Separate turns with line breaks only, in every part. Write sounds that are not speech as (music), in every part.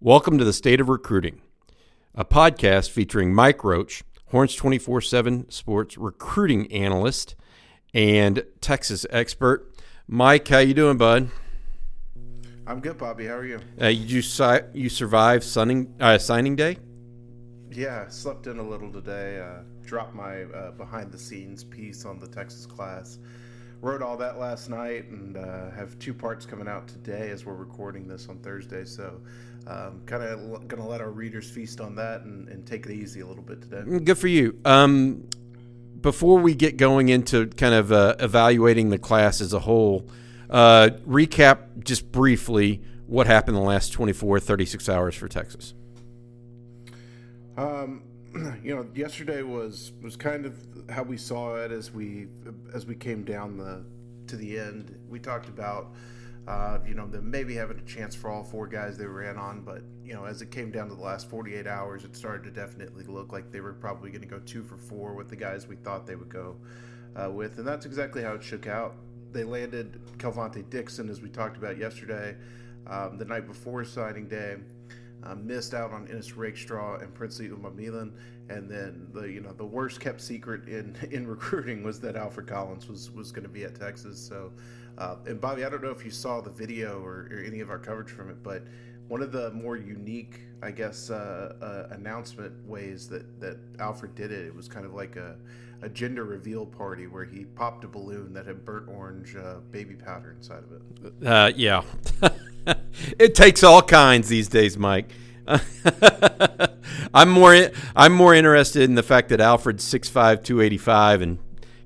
Welcome to the State of Recruiting, a podcast featuring Mike Roach, Horns 24 7 sports recruiting analyst and Texas expert. Mike, how you doing, bud?
I'm good, Bobby. How are you?
Uh, you si- you survived sunning, uh, signing day?
Yeah, slept in a little today. Uh, dropped my uh, behind the scenes piece on the Texas class. Wrote all that last night and uh, have two parts coming out today as we're recording this on Thursday. So, um, kind of l- going to let our readers feast on that and, and, take it easy a little bit today.
Mm, good for you. Um, before we get going into kind of uh, evaluating the class as a whole, uh, recap just briefly what happened in the last 24, 36 hours for Texas.
Um, (clears throat) you know, yesterday was was kind of how we saw it as we as we came down the to the end. We talked about uh, you know them maybe having a chance for all four guys they ran on, but you know as it came down to the last 48 hours, it started to definitely look like they were probably going to go two for four with the guys we thought they would go uh, with, and that's exactly how it shook out. They landed Kelvontay Dixon as we talked about yesterday, um, the night before signing day. Uh, missed out on Ennis Rakestraw and Princely Umanmielen, and then the you know the worst kept secret in (laughs) in recruiting was that Alfred Collins was was going to be at Texas. So, uh, and Bobby, I don't know if you saw the video or, or, any of our coverage from it, but one of the more unique, I guess, uh, uh, announcement ways that that Alfred did it, it was kind of like a a gender reveal party where he popped a balloon that had burnt orange uh, baby powder inside of it.
Uh, yeah. (laughs) it takes all kinds these days, Mike. (laughs) I'm more I'm more interested in the fact that Alfred's 6'5", 285 and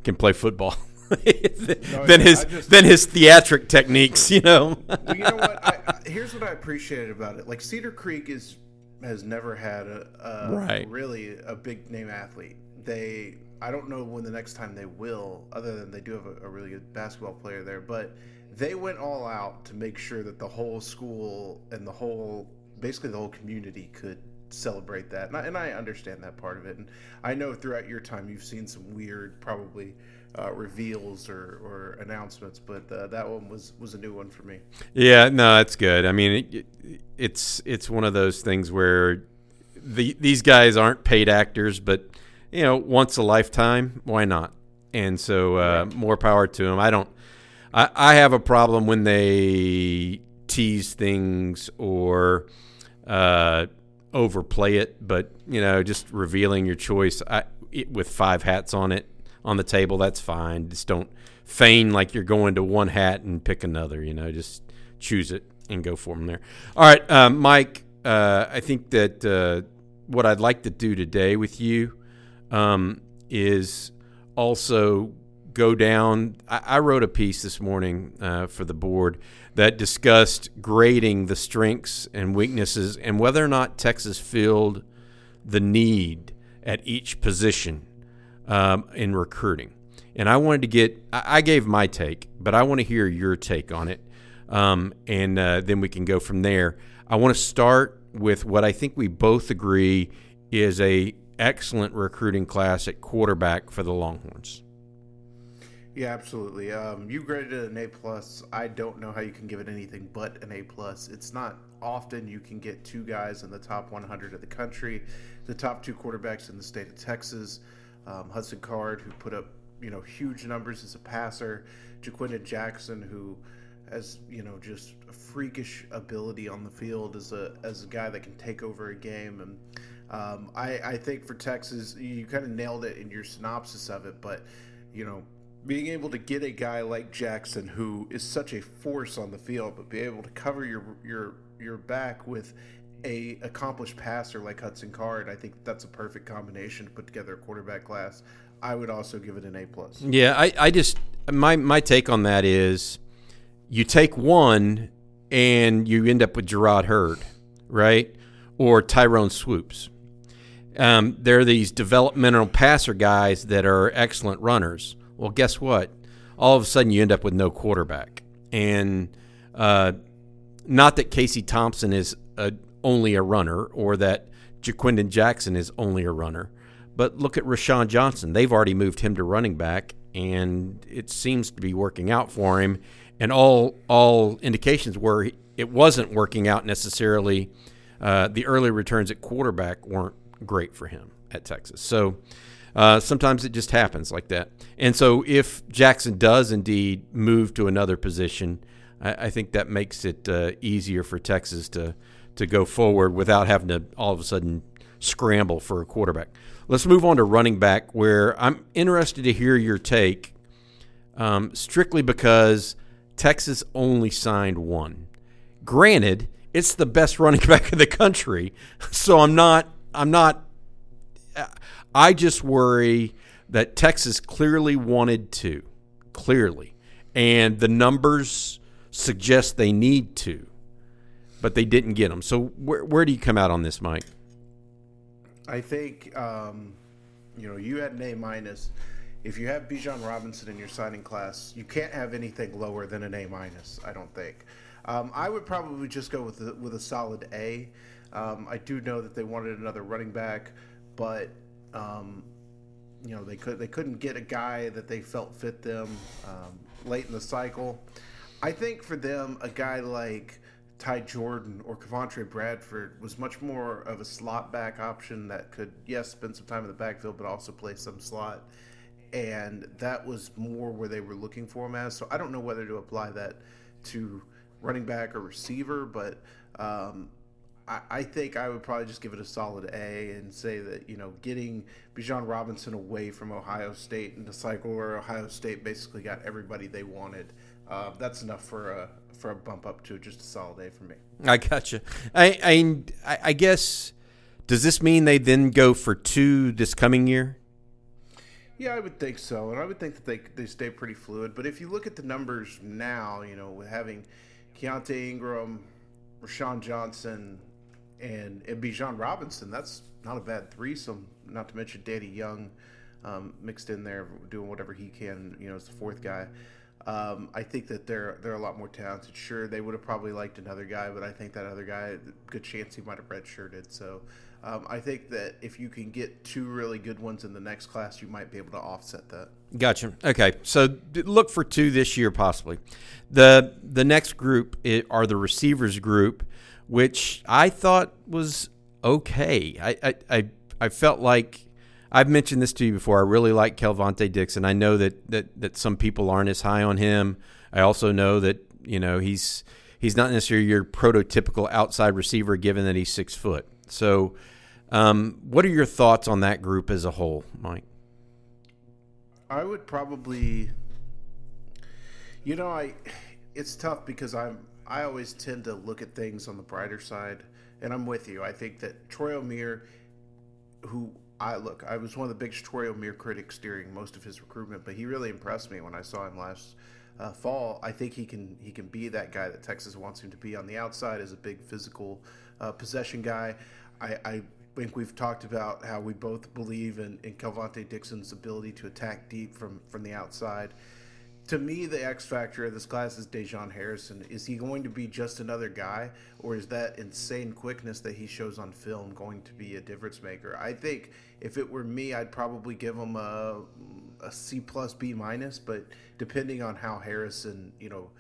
can play football (laughs) than yeah, his just, than his theatric techniques. You know.
well, you know what? I, I, here's what I appreciated about it. Like Cedar Creek is has never had a, a right. really a big name athlete. They I don't know when the next time they will, other than they do have a, a really good basketball player there, but they went all out to make sure that the whole school and the whole basically the whole community could celebrate that and I, and I understand that part of it and i know throughout your time you've seen some weird probably uh, reveals or, or announcements but uh, that one was was a new one for me.
Yeah no that's good. I mean it, it's it's one of those things where the, these guys aren't paid actors but you know once a lifetime why not? And so uh, right. more power to them i don't I, I have a problem when they tease things or uh, overplay it, but you know, just revealing your choice I, it, with five hats on it on the table, that's fine. Just don't feign like you're going to one hat and pick another. You know, just choose it and go for them there. All right, um, Mike. Uh, I think that uh, what I'd like to do today with you um, is also go down. I, I wrote a piece this morning uh, for the board that discussed grading the strengths and weaknesses and whether or not Texas filled the need at each position um, in recruiting. And I wanted to get, I gave my take, but I want to hear your take on it. Um, and uh, then we can go from there. I want to start with what I think we both agree is a excellent recruiting class at quarterback for the Longhorns.
Yeah, absolutely. Um, you graded it an A plus. I don't know how you can give it anything but an A plus. It's not often you can get two guys in the top 100 of the country, the top two quarterbacks in the state of Texas. Um, Hudson Card, who put up you know huge numbers as a passer, Ja'Quinden Jackson, who has you know just a freakish ability on the field as a as a guy that can take over a game and. Um, I, I think for Texas, you kind of nailed it in your synopsis of it, but you know, being able to get a guy like Jackson who is such a force on the field, but be able to cover your your your back with a accomplished passer like Hudson Card, I think that's a perfect combination to put together a quarterback class. I would also give it an A plus.
Yeah, I, I just my my take on that is you take one and you end up with Jerrod Heard, right? Or Tyrone Swoopes. Um, there are these developmental passer guys that are excellent runners. Well, guess what? All of a sudden, you end up with no quarterback. And uh, not that Casey Thompson is a, only a runner or that Ja'Quinden Jackson is only a runner, but look at Roschon Johnson. They've already moved him to running back, and it seems to be working out for him. And all all indications were it wasn't working out necessarily uh, the early returns at quarterback weren't great for him at Texas. So uh, sometimes it just happens like that. And so if Jackson does indeed move to another position, I, I think that makes it uh, easier for Texas to to go forward without having to all of a sudden scramble for a quarterback. Let's move on to running back, where I'm interested to hear your take, um, strictly because Texas only signed one. Granted, it's the best running (laughs) back in the country, so I'm not. I'm not. I just worry that Texas clearly wanted to, clearly, and the numbers suggest they need to, but they didn't get them. So where where do you come out on this, Mike?
I think um, you know you had an A minus. If you have Bijan Robinson in your signing class, you can't have anything lower than an A minus. I don't think. Um, I would probably just go with a, with a solid A. Um, I do know that they wanted another running back, but um, you know they could they couldn't get a guy that they felt fit them um, late in the cycle. I think for them, a guy like Ty Jordan or Cavontre Bradford was much more of a slot back option that could, yes, spend some time in the backfield, but also play some slot. And that was more where they were looking for him as. So I don't know whether to apply that to running back or receiver, but um, I, I, think I would probably just give it a solid A and say that, you know, getting Bijan Robinson away from Ohio State in the cycle where Ohio State basically got everybody they wanted, uh, that's enough for a, for a bump up to just a solid A for me.
I gotcha. I, I I guess does this mean they then go for two this coming year?
Yeah, I would think so, and I would think that they they stay pretty fluid. But if you look at the numbers now, you know, with having Keaontay Ingram, Roschon Johnson, and, and Bijan Robinson, that's not a bad threesome. Not to mention Danny Young um, mixed in there, doing whatever he can, you know, as the fourth guy. Um, I think that they're they're a lot more talented. Sure, they would have probably liked another guy, but I think that other guy, good chance he might have redshirted. So um, I think that if you can get two really good ones in the next class, you might be able to offset that.
Gotcha. Okay, so look for two this year possibly. the The next group are the receivers group, which I thought was okay. I I I, I felt like I've mentioned this to you before. I really like Kelvontay Dixon. I know that, that that some people aren't as high on him. I also know that you know he's he's not necessarily your prototypical outside receiver, given that he's six foot. So, um, what are your thoughts on that group as a whole, Mike?
I would probably, you know, I it's tough because I'm I always tend to look at things on the brighter side, and I'm with you. I think that Troy Omeire, who I look, I was one of the big Troy Omeire critics during most of his recruitment, but he really impressed me when I saw him last uh, fall. I think he can he can be that guy that Texas wants him to be on the outside as a big physical uh, possession guy. I, I, think we've talked about how we both believe in, in Kelvontay Dixon's ability to attack deep from from the outside to me, the X factor of this class is Dejon Harrison. Is he going to be just another guy, or is that insane quickness that he shows on film going to be a difference maker? I think if it were me, I'd probably give him a, a C plus B minus, but depending on how Harrison, you know,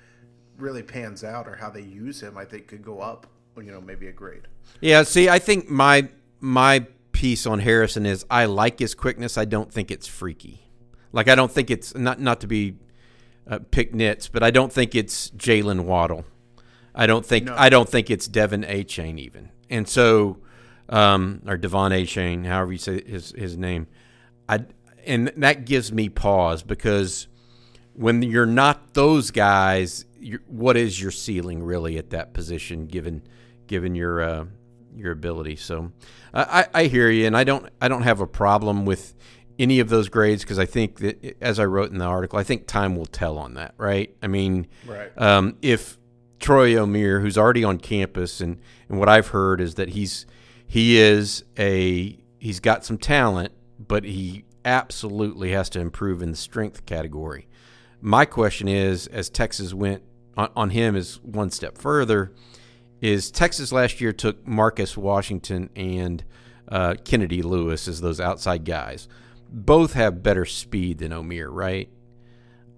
really pans out or how they use him, I think could go up, you know, maybe a grade.
Yeah. See, I think my my piece on Harrison is I like his quickness. I don't think it's freaky. Like I don't think it's not not to be uh, pick nits, but I don't think it's Jaylen Waddle. I don't think no. I don't think it's Devon Achane even, and so um, or Devon Achane, however you say his his name. I and that gives me pause because when you're not those guys, what is your ceiling really at that position given given your uh, your ability? So I, I hear you, and I don't I don't have a problem with any of those grades because I think that, as I wrote in the article, I think time will tell on that, right? I mean,
right.
Um, if Troy Omeire, who's already on campus, and, and what I've heard is that he's he is a he's got some talent, but he absolutely has to improve in the strength category. My question is, as Texas went on, on him is one step further, is Texas last year took Marcus Washington and uh, Kennedy Lewis as those outside guys both have better speed than Omeire, right?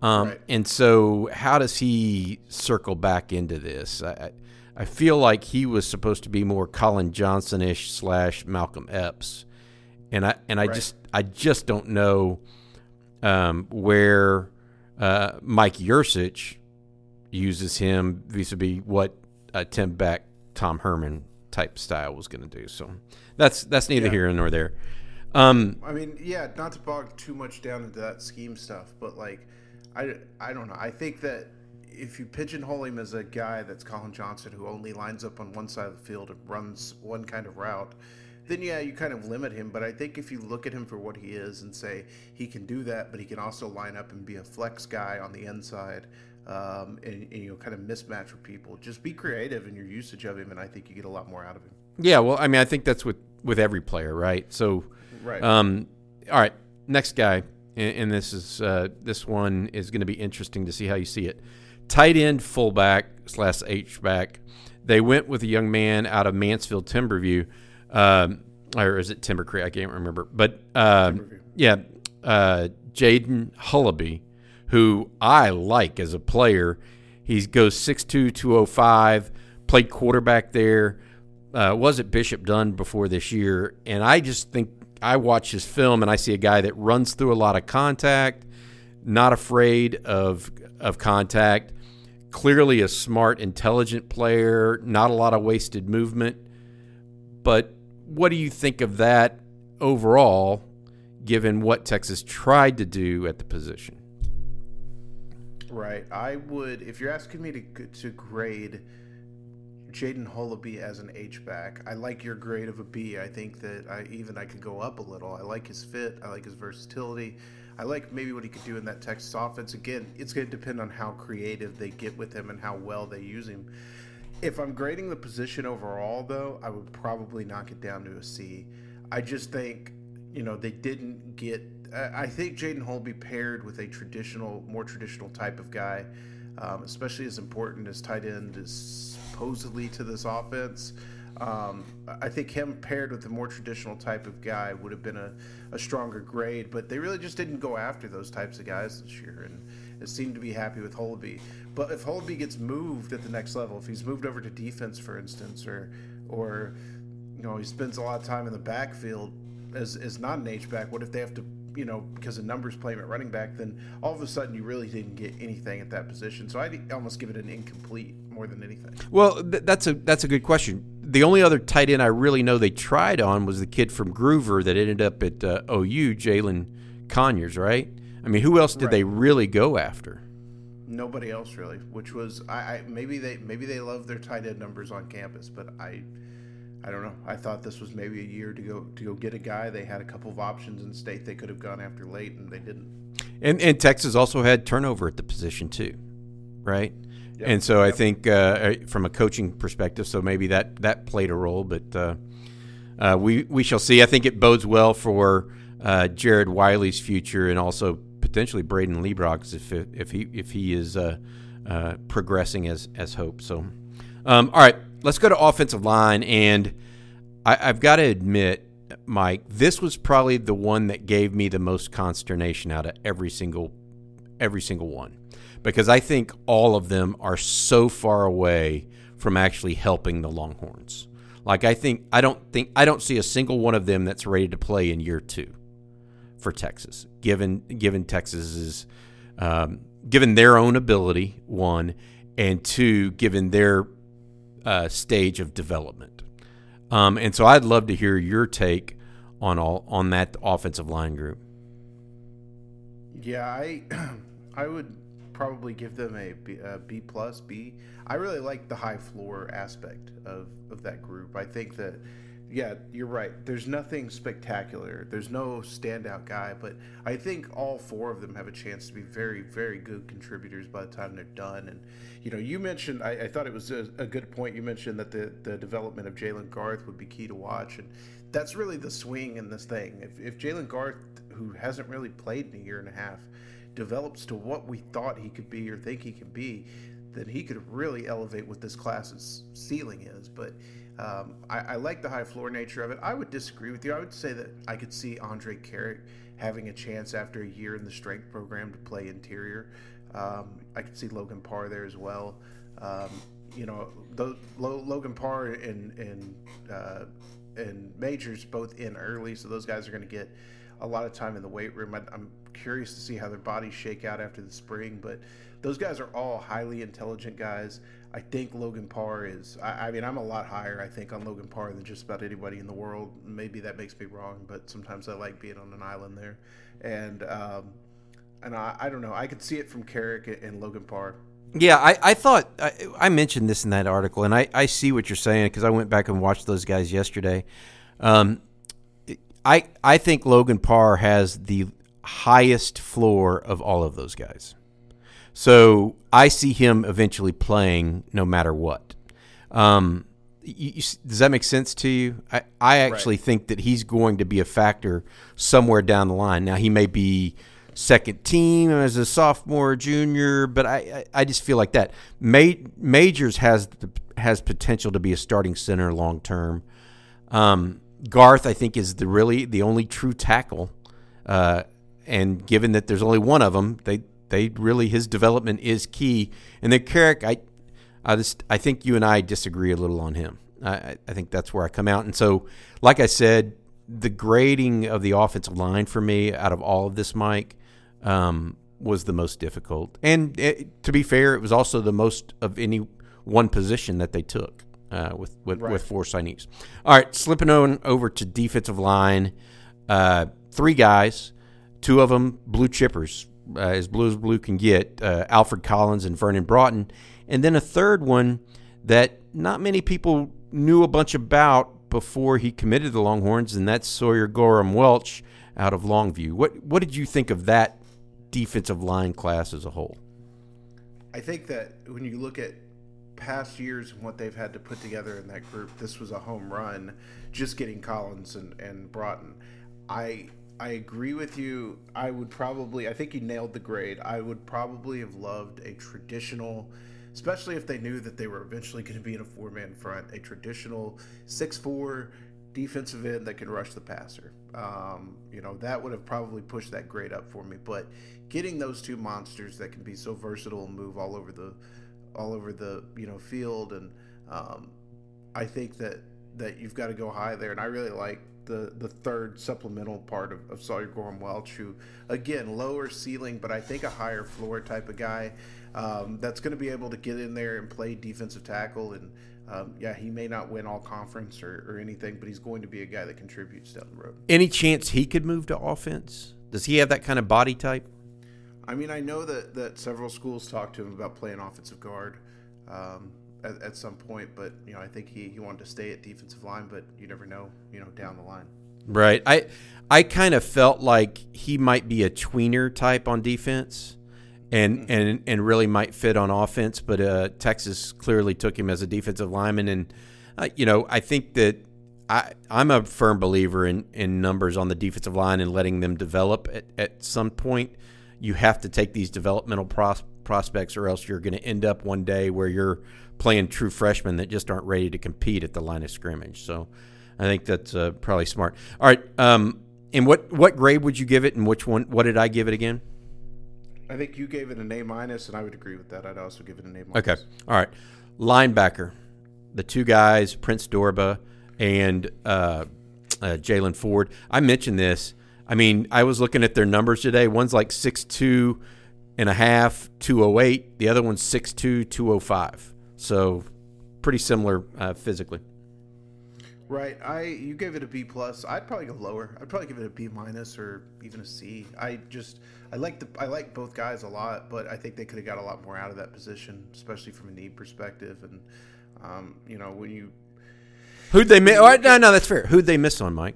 Um, right. And so, how does he circle back into this? I, I feel like he was supposed to be more Collin Johnson-ish slash Malcolm Epps, and I and I
Right.
just I just don't know um, where uh, Mike Yurcich uses him vis-a-vis what uh, Tim Beck, Tom Herman type style was going to do. So that's that's neither
Yeah.
here nor there. Um,
I mean, yeah, not to bog too much down into that scheme stuff, but like, I, I don't know. I think that if you pigeonhole him as a guy that's Collin Johnson who only lines up on one side of the field and runs one kind of route, then yeah, you kind of limit him. But I think if you look at him for what he is and say he can do that, but he can also line up and be a flex guy on the inside, um, and, and you know, kind of mismatch with people. Just be creative in your usage of him, and I think you get a lot more out of him.
yeah, well, I mean, I think that's with with every player, right? So.
Right.
Um, all right, next guy, and, and this is uh, this one is going to be interesting to see how you see it. Tight end, fullback slash H back. They went with a young man out of Mansfield Timberview, um, or is it Timber Creek? I can't remember, but
Timberview.
yeah, uh, Jaden Hullaby, who I like as a player. He goes 6'2", 205, played quarterback there uh, was at Bishop Dunne before this year, and I just think I watch his film and I see a guy that runs through a lot of contact, not afraid of of contact, clearly a smart, intelligent player, not a lot of wasted movement. But what do you think of that overall, given what Texas tried to do at the position?
Right. I would, if you're asking me to to grade Jaden Hullaby as an H back, I like your grade of a B. I think that I even I could go up a little. I like his fit. I like his versatility. I like maybe what he could do in that Texas offense. Again, it's going to depend on how creative they get with him and how well they use him. If I'm grading the position overall, though, I would probably knock it down to a C. I just think, you know, they didn't get. I think Jaden Hullaby paired with a traditional, more traditional type of guy, um, especially as important as tight end is supposedly to this offense. Um, I think him paired with a more traditional type of guy would have been a, a stronger grade, but they really just didn't go after those types of guys this year, and seemed to be happy with Hullaby. But if Hullaby gets moved at the next level, if he's moved over to defense, for instance, or or you know he spends a lot of time in the backfield as as not an H back, what if they have to you know because of numbers play him at running back? Then all of a sudden you really didn't get anything at that position. So I'd almost give it an incomplete more than anything.
Well, th- that's a that's a good question. The only other tight end I really know they tried on was the kid from Gruver that ended up at uh, OU, Jalen Conyers, right? I mean, who else did
Right.
they really go after?
Nobody else really, which was I, I maybe they maybe they love their tight end numbers on campus, but I I don't know. I thought this was maybe a year to go to go get a guy. They had a couple of options in state they could have gone after late, and they didn't.
And and Texas also had turnover at the position too, right?
Yep.
And so I think uh, from a coaching perspective, so maybe that that played a role, but uh, uh, we we shall see. I think it bodes well for uh, Jared Wiley's future and also potentially Brayden Liebrock's if if he if he is uh, uh, progressing as as hoped. So, um, all right, let's go to offensive line, and I, I've got to admit, Mike, this was probably the one that gave me the most consternation out of every single every single one because I think all of them are so far away from actually helping the Longhorns. Like I think I don't think I don't see a single one of them that's ready to play in year two for Texas, given given Texas's um, given their own ability one and two given their uh, stage of development. Um, and so I'd love to hear your take on all on that offensive line group.
Yeah, I (clears throat) I would probably give them a B, a B plus B. I really like the high floor aspect of of that group. I think that yeah, you're right. There's nothing spectacular. There's no standout guy, but I think all four of them have a chance to be very, very good contributors by the time they're done. And you know, you mentioned I, I thought it was a, a good point. You mentioned that the the development of Jalen Garth would be key to watch, and that's really the swing in this thing. If if Jalen Garth, who hasn't really played in a year and a half, develops to what we thought he could be or think he can be, then he could really elevate what this class's ceiling is. But um, I, I like the high floor nature of it. I would disagree with you. I would say that I could see Andre Carrick having a chance after a year in the strength program to play interior. Um, I could see Logan Parr there as well. Um, you know, the, Logan Parr and and uh, and Majors both in early, so those guys are going to get a lot of time in the weight room. I, I'm curious to see how their bodies shake out after the spring, but those guys are all highly intelligent guys. I think Logan Parr is. I, I, mean, I'm a lot higher, I think, on Logan Parr than just about anybody in the world. Maybe that makes me wrong, but sometimes I like being on an island there. And um, and I, I don't know. I could see it from Carrick and Logan Parr.
Yeah, I, I thought I, I, mentioned this in that article, and I, I see what you're saying because I went back and watched those guys yesterday. Um, I I think Logan Parr has the highest floor of all of those guys. So I see him eventually playing no matter what. Um, you, you, does that make sense to you? I, I actually right. think that he's going to be a factor somewhere down the line. Now, he may be second team as a sophomore, junior, but I, I, I just feel like that. Ma- Majors has the, has potential to be a starting center long term. Um, Garth, I think, is the really the only true tackle. Uh, and given that there's only one of them, they they really his development is key. And then Carrick, I, I just I think you and I disagree a little on him. I, I think that's where I come out. And so, like I said, the grading of the offensive line for me out of all of this, Mike, um, was the most difficult. And it, to be fair, it was also the most of any one position that they took uh, with with, right. with, four signees. All right, slipping on over to defensive line, uh, three guys, two of them blue chippers uh, as blue as blue can get, uh, Alfred Collins and Vernon Broughton. And then a third one that not many people knew a bunch about before he committed the Longhorns, and that's Sawyer Goram-Welch out of Longview. What what did you think of that defensive line class as a whole?
I think that when you look at past years and what they've had to put together in that group, this was a home run. Just getting Collins and, and Broughton. I I agree with you. I would probably, I think you nailed the grade. I would probably have loved a traditional, especially if they knew that they were eventually going to be in a four man front, a traditional 6 4 defensive end that can rush the passer. Um, you know, that would have probably pushed that grade up for me. But getting those two monsters that can be so versatile and move all over the, all over the, you know, field. And um, I think that, that you've got to go high there. And I really like the the third supplemental part of, of Sawyer Goram-Welch, who again lower ceiling, but I think a higher floor type of guy um, that's going to be able to get in there and play defensive tackle. And um, yeah, he may not win all conference or, or anything, but he's going to be a guy that contributes down the road.
Any chance he could move to offense? Does he have that kind of body type?
I mean, I know that that several schools talked to him about playing offensive guard. Um, at, at some point, but you know, I think he, he wanted to stay at defensive line, but you never know, you know, down the line.
Right. I I kind of felt like he might be a tweener type on defense. And, mm-hmm. and and really might fit on offense, but uh, Texas clearly took him as a defensive lineman, and uh, you know I think that I, I'm a firm believer in, in numbers on the defensive line and letting them develop. At, at some point, you have to take these developmental pros, prospects, or else you're going to end up one day where you're playing true freshmen that just aren't ready to compete at the line of scrimmage. So I think that's uh, probably smart. All right. Um, and what, what grade would you give it, and which one? What did I give it again?
I think you gave it an A minus, and I would agree with that. I'd also give it an A
minus. Okay. All right. Linebacker, the two guys, Prince Dorbah and uh, uh, Jaylan Ford. I mentioned this. I mean, I was looking at their numbers today. One's like six two and a half, 208. The other one's 6'2", 205. So pretty similar uh, physically.
Right. I you gave it a B plus. I'd probably go lower. I'd probably give it a B minus or even a C. I just I like the I like both guys a lot, but I think they could have got a lot more out of that position, especially from a need perspective. And um, you know when you
who'd they miss? Oh, no, no, that's fair. Who'd they miss on, Mike?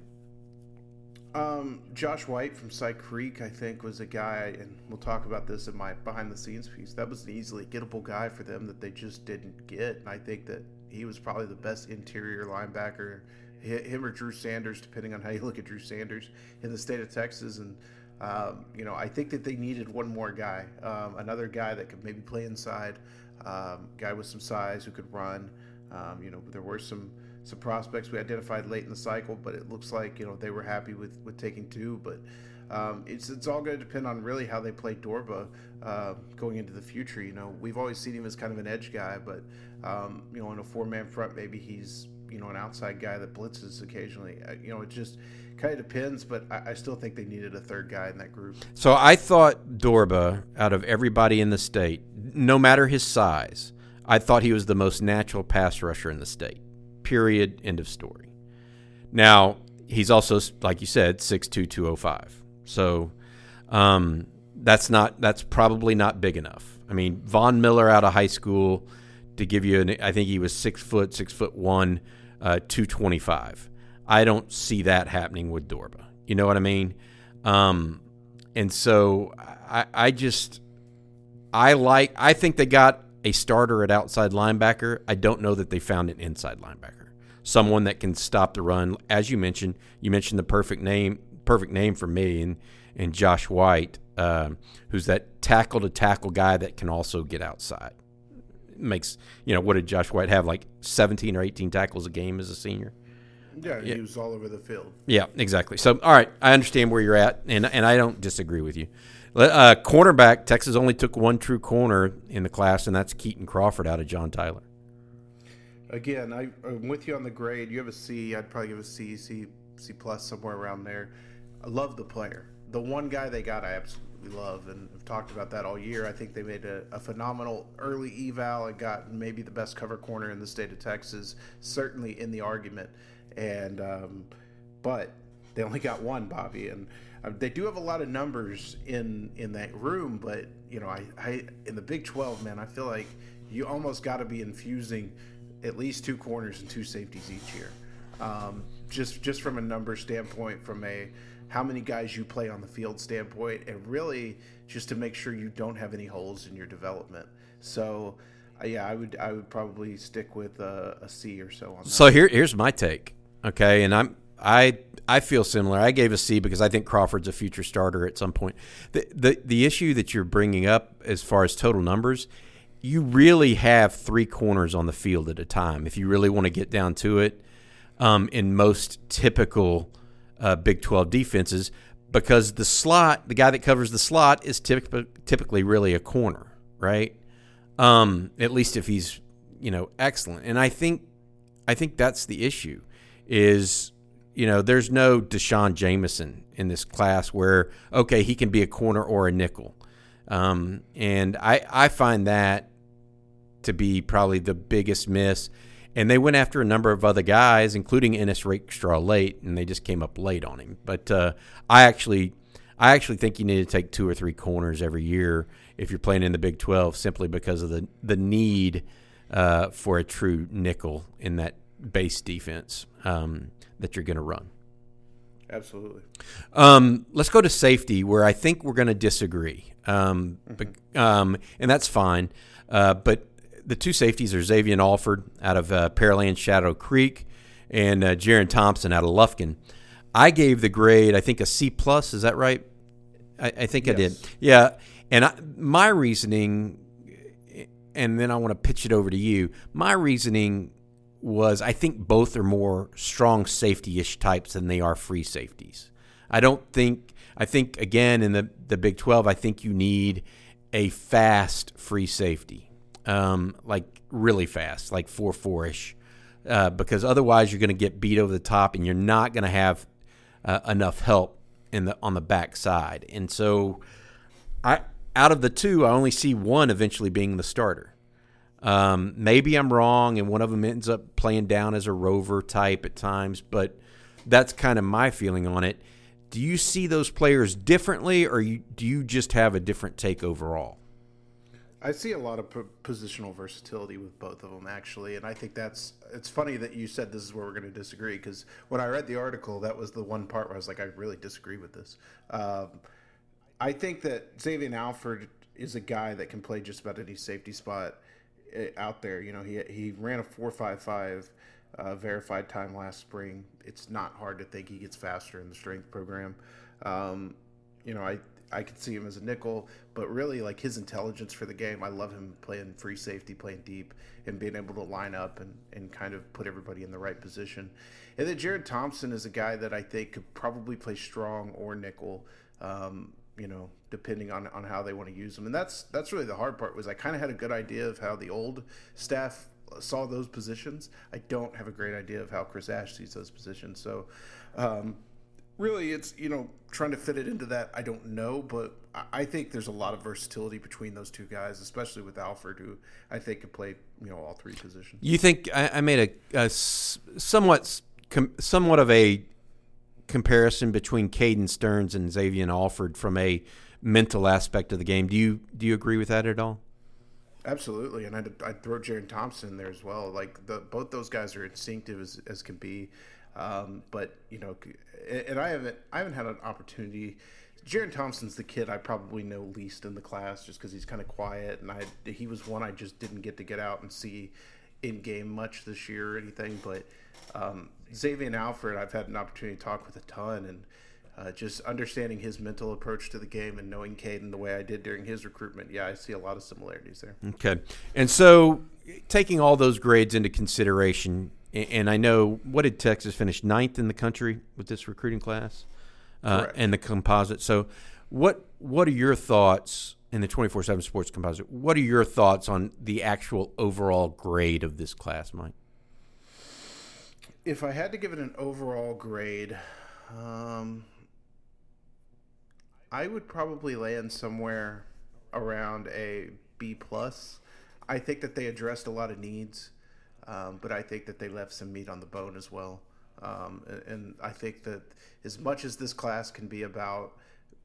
Um, Josh White from Cy Creek, I think, was a guy, and we'll talk about this in my behind the scenes piece. That was an easily gettable guy for them that they just didn't get. And I think that he was probably the best interior linebacker, him or Drew Sanders, depending on how you look at Drew Sanders in the state of Texas. And, um, you know, I think that they needed one more guy, um, another guy that could maybe play inside, um, guy with some size who could run. Um, you know, there were some some prospects we identified late in the cycle, but it looks like you know they were happy with with taking two. But um, it's it's all going to depend on really how they play Dorbah uh, going into the future. You know, we've always seen him as kind of an edge guy, but um, you know, in a four man front, maybe he's you know an outside guy that blitzes occasionally. Uh, you know, it just kind of depends. But I, I, still think they needed a third guy in that group.
So I thought Dorbah, out of everybody in the state, no matter his size, I thought he was the most natural pass rusher in the state. Period. End of story. Now he's also, like you said, six two two oh five. So um, that's not that's probably not big enough. I mean, Von Miller out of high school to give you an, I think he was six foot, six foot one, uh, two twenty five. I don't see that happening with Dorbah. You know what I mean? Um, and so I, I just I like I think they got a starter at outside linebacker. I don't know that they found an inside linebacker, someone that can stop the run. As you mentioned, you mentioned the perfect name, perfect name for me, and and Josh White, uh, who's that tackle to tackle guy that can also get outside. Makes you know what did Josh White have like 17 or 18 tackles a game as a senior?
Yeah, he was all over the field.
Yeah, exactly. So, all right, I understand where you're at, and and I don't disagree with you. Uh, cornerback, Texas only took one true corner in the class, and that's Kitan Crawford out of John Tyler.
Again, I, am with you on the grade. You have a C. I'd probably give a C, C, C plus somewhere around there. I love the player. The one guy they got, I absolutely love, and I've talked about that all year. I think they made a, a phenomenal early eval and got maybe the best cover corner in the state of Texas, certainly in the argument. And um, but they only got one, Bobby, and uh, they do have a lot of numbers in in that room, but you know, I, I in the Big 12, man, I feel like you almost got to be infusing at least two corners and two safeties each year. Um, just just from a number standpoint, from a how many guys you play on the field standpoint, and really just to make sure you don't have any holes in your development. So, uh, yeah, I would I would probably stick with a, a C or so on. That.
So here here's my take. Okay, and I'm I I feel similar. I gave a C because I think Crawford's a future starter at some point. The, the the issue that you're bringing up as far as total numbers, you really have three corners on the field at a time. If you really want to get down to it, um, in most typical uh, Big 12 defenses, because the slot, the guy that covers the slot, is typically typically really a corner, right? Um, at least if he's you know excellent, and I think I think that's the issue is you know, there's no D'Shawn Jamison in this class where okay, he can be a corner or a nickel, um, and I I find that to be probably the biggest miss. And they went after a number of other guys, including Ennis Rakestraw late, and they just came up late on him. But uh, I actually, I actually think you need to take two or three corners every year if you're playing in the Big 12, simply because of the the need uh, for a true nickel in that base defense. Um, that you're going to run.
Absolutely.
Um, let's go to safety, where I think we're going to disagree, um, mm-hmm. but, um, and that's fine. Uh, but the two safeties are Xavier Alford out of uh, Pearland Shadow Creek and uh, Jerrin Thompson out of Lufkin. I gave the grade, I think, a C plus. Is that right? I, I think yes. I did. Yeah. And I, my reasoning, and then I want to pitch it over to you. My reasoning was I think both are more strong safety ish types than they are free safeties. I don't think, I think, again, in the, the Big 12, I think you need a fast free safety, um, like really fast, like 4 4 ish, uh, because otherwise you're going to get beat over the top and you're not going to have uh, enough help in the on the back side. And so, I out of the two, I only see one eventually being the starter. Um, maybe I'm wrong, and one of them ends up playing down as a rover type at times, but that's kind of my feeling on it. Do you see those players differently, or you, do you just have a different take overall?
I see a lot of positional versatility with both of them, actually, and I think that's. It's funny that you said this is where we're going to disagree because when I read the article, that was the one part where I was like, I really disagree with this. Um, I think that Xavier Alford is a guy that can play just about any safety spot out there. You know, he he ran a four five five uh, verified time last spring. It's not hard to think he gets faster in the strength program. Um, you know, I I could see him as a nickel, but really like his intelligence for the game, I love him playing free safety, playing deep, and being able to line up and, and kind of put everybody in the right position. And then Jerrin Thompson is a guy that I think could probably play strong or nickel. Um, you know, depending on, on how they want to use them. And that's that's really the hard part was I kind of had a good idea of how the old staff saw those positions. I don't have a great idea of how Chris Ash sees those positions. So, um, really, it's you know trying to fit it into that. I don't know, but I think there's a lot of versatility between those two guys, especially with Alford, who I think could play you know all three positions.
You think I, I made a, a somewhat somewhat of a comparison between Caden Sterns and Xavier Alford from a mental aspect of the game. Do you do you agree with that at all?
Absolutely, and I'd, I'd throw Jerrin Thompson there as well. Like the, both those guys are instinctive as, as can be, um, but you know, and I haven't I haven't had an opportunity. Jerrin Thompson's the kid I probably know least in the class, just because he's kind of quiet, and I he was one I just didn't get to get out and see in game much this year or anything. But um, Xavier and Alfred, I've had an opportunity to talk with a ton, and uh, just understanding his mental approach to the game and knowing Caden the way I did during his recruitment, yeah, I see a lot of similarities there.
Okay, and so taking all those grades into consideration, and I know what did Texas finish ninth in the country with this recruiting class, uh, and the composite. So, what what are your thoughts in the twenty four seven Sports composite? What are your thoughts on the actual overall grade of this class, Mike?
If I had to give it an overall grade, um, I would probably land somewhere around a B plus. I think that they addressed a lot of needs, um, but I think that they left some meat on the bone as well. Um, and, and I think that as much as this class can be about,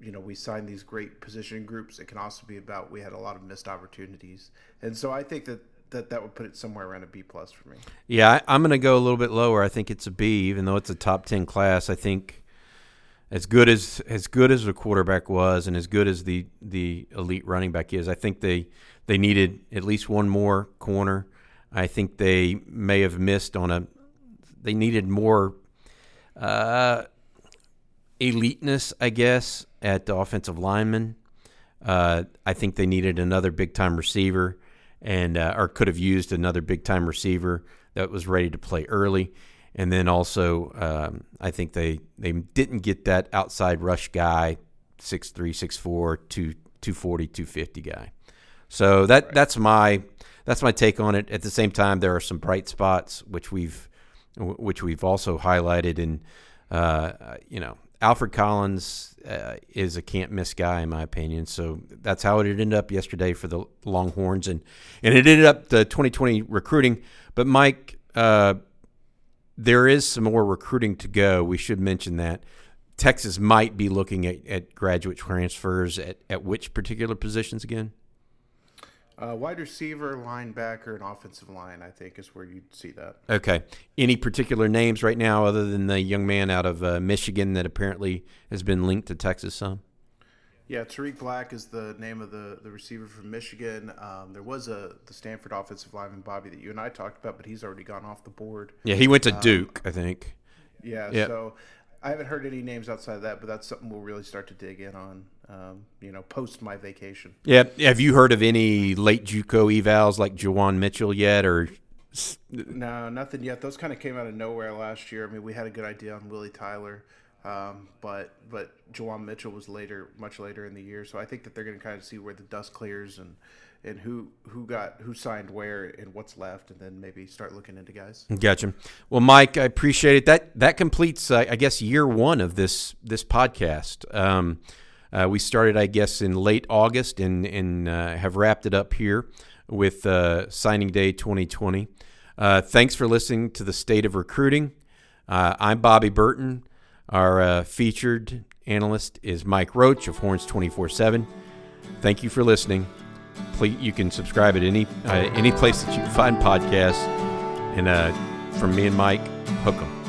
you know, we signed these great position groups, it can also be about we had a lot of missed opportunities. And so I think that that that would put it somewhere around a B plus for me.
Yeah, I, am going to go a little bit lower. I think it's a B, even though it's a top ten class. I think as good as as good as the quarterback was, and as good as the the elite running back is, I think they they needed at least one more corner. I think they may have missed on a. They needed more uh, eliteness, I guess, at the offensive lineman. Uh, I think they needed another big time receiver and uh, or could have used another big time receiver that was ready to play early. And then also, um, I think they, they didn't get that outside rush guy, 6'3", 6'4", 240, 250 guy. So that right. that's my that's my take on it. At the same time, there are some bright spots which we've which we've also highlighted. And uh, you know, Alfred Collins uh, is a can't miss guy in my opinion. So that's how it ended up yesterday for the Longhorns, and and it ended up the 2020 recruiting. But Mike, uh, there is some more recruiting to go. We should mention that. Texas might be looking at, at graduate transfers at, at which particular positions again?
Uh, wide receiver, linebacker, and offensive line, I think, is where you'd see that.
Okay. Any particular names right now, other than the young man out of uh, Michigan that apparently has been linked to Texas some?
Yeah, Tarik Black is the name of the, the receiver from Michigan. Um, there was a the Stanford offensive lineman Bobby that you and I talked about, but he's already gone off the board.
Yeah, he went to um, Duke, I think.
Yeah, yep. so I haven't heard any names outside of that, but that's something we'll really start to dig in on. Um, you know, post my vacation.
Yeah. Have you heard of any late JUCO evals like Juwan Mitchell yet, or?
No, nothing yet. Those kind of came out of nowhere last year. I mean, we had a good idea on Willie Tyler, um, but but Juwan Mitchell was later, much later in the year. So I think that they're going to kind of see where the dust clears and and who who got who signed where and what's left, and then maybe start looking into guys.
Gotcha. Well, Mike, I appreciate it. That that completes, uh, I guess, year one of this this podcast. Um, uh, we started, I guess, in late August and and uh, have wrapped it up here with uh, signing day 2020. Uh, thanks for listening to the state of recruiting. Uh, I'm Bobby Burton. Our featured analyst is Mike Roach of Horns 24 7. Thank you for listening please, you can subscribe at any uh, any place that you can find podcasts. And uh, from me and Mike, hook 'em.